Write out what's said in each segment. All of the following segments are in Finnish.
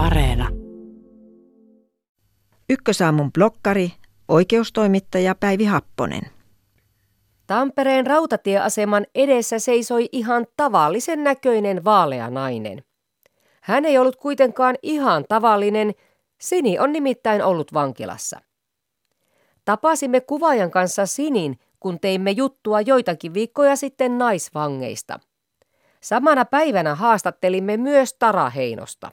Areena. Ykkösaamun blokkari, oikeustoimittaja Päivi Happonen. Tampereen rautatieaseman edessä seisoi ihan tavallisen näköinen vaalea nainen. Hän ei ollut kuitenkaan ihan tavallinen, Sini on nimittäin ollut vankilassa. Tapasimme kuvaajan kanssa Sinin, kun teimme juttua joitakin viikkoja sitten naisvangeista. Samana päivänä haastattelimme myös Tara Heinosta.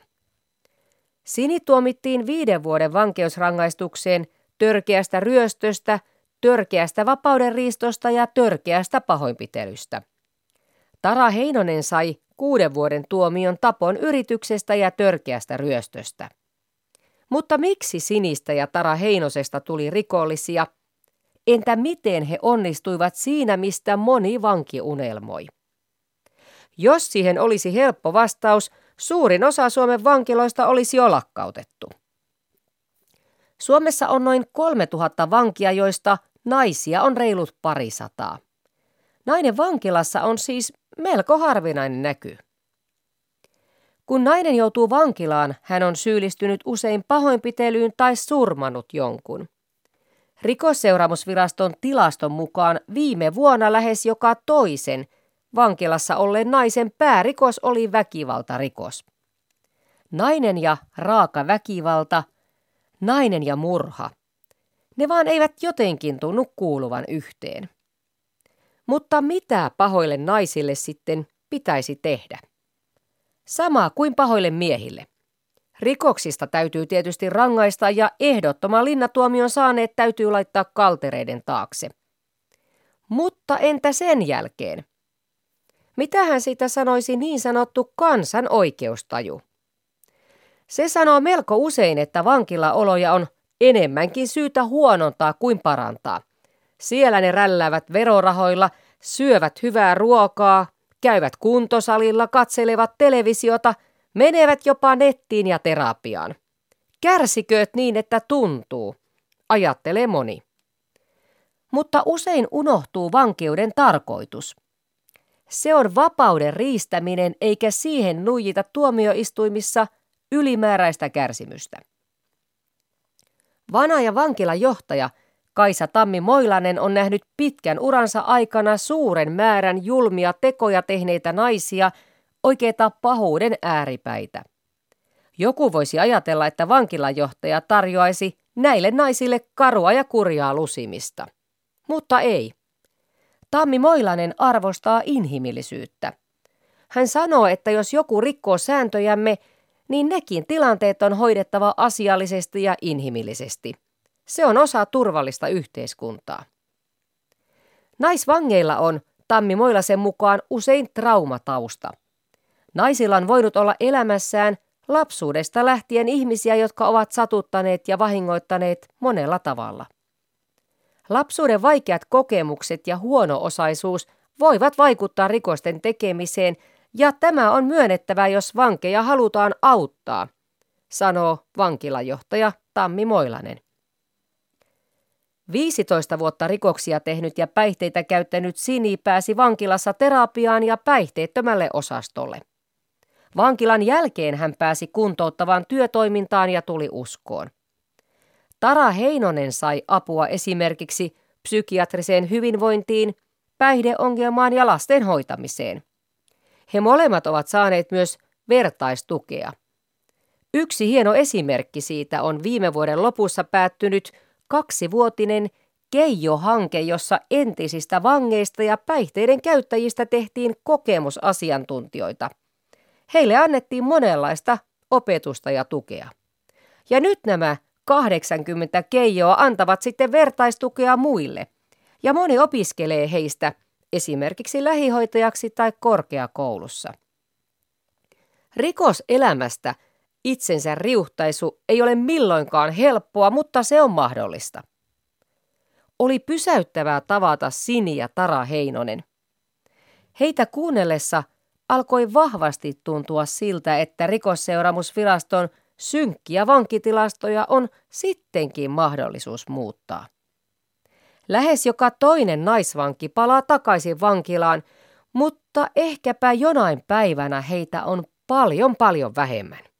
Sini tuomittiin viiden vuoden vankeusrangaistukseen törkeästä ryöstöstä, törkeästä vapaudenriistosta ja törkeästä pahoinpitelystä. Tara Heinonen sai kuuden vuoden tuomion tapon yrityksestä ja törkeästä ryöstöstä. Mutta miksi Sinistä ja Tara Heinosesta tuli rikollisia? Entä miten he onnistuivat siinä, mistä moni vanki unelmoi? Jos siihen olisi helppo vastaus, suurin osa Suomen vankiloista olisi jo lakkautettu. Suomessa on noin 3000 vankia, joista naisia on reilut parisataa. Nainen vankilassa on siis melko harvinainen näky. Kun nainen joutuu vankilaan, hän on syyllistynyt usein pahoinpitelyyn tai surmanut jonkun. Rikosseuraamusviraston tilaston mukaan viime vuonna lähes joka toisen vankilassa olleen naisen päärikos oli väkivaltarikos. Nainen ja raaka väkivalta, nainen ja murha. Ne vaan eivät jotenkin tunnu kuuluvan yhteen. Mutta mitä pahoille naisille sitten pitäisi tehdä? Sama kuin pahoille miehille. Rikoksista täytyy tietysti rangaista ja ehdottoman linnatuomion saaneet täytyy laittaa kaltereiden taakse. Mutta entä sen jälkeen? Mitähän siitä sanoisi niin sanottu kansan oikeustaju? Se sanoo melko usein, että vankilaoloja on enemmänkin syytä huonontaa kuin parantaa. Siellä ne rälläävät verorahoilla, syövät hyvää ruokaa, käyvät kuntosalilla, katselevat televisiota, menevät jopa nettiin ja terapiaan. Kärsikööt niin, että tuntuu, ajattelee moni. Mutta usein unohtuu vankeuden tarkoitus. Se on vapauden riistäminen eikä siihen nuijita tuomioistuimissa ylimääräistä kärsimystä. Vana- ja vankilan johtaja – Kaisa Tammi Moilanen on nähnyt pitkän uransa aikana suuren määrän julmia tekoja tehneitä naisia, oikeita pahuuden ääripäitä. Joku voisi ajatella, että vankilajohtaja tarjoaisi näille naisille karua ja kurjaa lusimista. Mutta ei. Tammi Moilanen arvostaa inhimillisyyttä. Hän sanoo, että jos joku rikkoo sääntöjämme, niin nekin tilanteet on hoidettava asiallisesti ja inhimillisesti – se on osa turvallista yhteiskuntaa. Naisvangeilla on, Tammi Moilasen mukaan, usein traumatausta. Naisilla on voinut olla elämässään lapsuudesta lähtien ihmisiä, jotka ovat satuttaneet ja vahingoittaneet monella tavalla. Lapsuuden vaikeat kokemukset ja huono-osaisuus voivat vaikuttaa rikosten tekemiseen, ja tämä on myönnettävä, jos vankeja halutaan auttaa, sanoo vankilajohtaja Tammi Moilanen. 15 vuotta rikoksia tehnyt ja päihteitä käyttänyt Sini pääsi vankilassa terapiaan ja päihteettömälle osastolle. Vankilan jälkeen hän pääsi kuntouttavaan työtoimintaan ja tuli uskoon. Tara Heinonen sai apua esimerkiksi psykiatriseen hyvinvointiin, päihdeongelmaan ja lasten hoitamiseen. He molemmat ovat saaneet myös vertaistukea. Yksi hieno esimerkki siitä on viime vuoden lopussa päättynyt kaksivuotinen Keijo-hanke, jossa entisistä vangeista ja päihteiden käyttäjistä tehtiin kokemusasiantuntijoita. Heille annettiin monenlaista opetusta ja tukea. Ja nyt nämä 80 keijoa antavat sitten vertaistukea muille. Ja moni opiskelee heistä esimerkiksi lähihoitajaksi tai korkeakoulussa. Rikoselämästä – Itsensä riuhtaisu ei ole milloinkaan helppoa, mutta se on mahdollista. Oli pysäyttävää tavata Sini ja Tara Heinonen. Heitä kuunnellessa alkoi vahvasti tuntua siltä, että rikosseuraamusviraston synkkiä vankitilastoja on sittenkin mahdollisuus muuttaa. Lähes joka toinen naisvanki palaa takaisin vankilaan, mutta ehkäpä jonain päivänä heitä on paljon paljon vähemmän.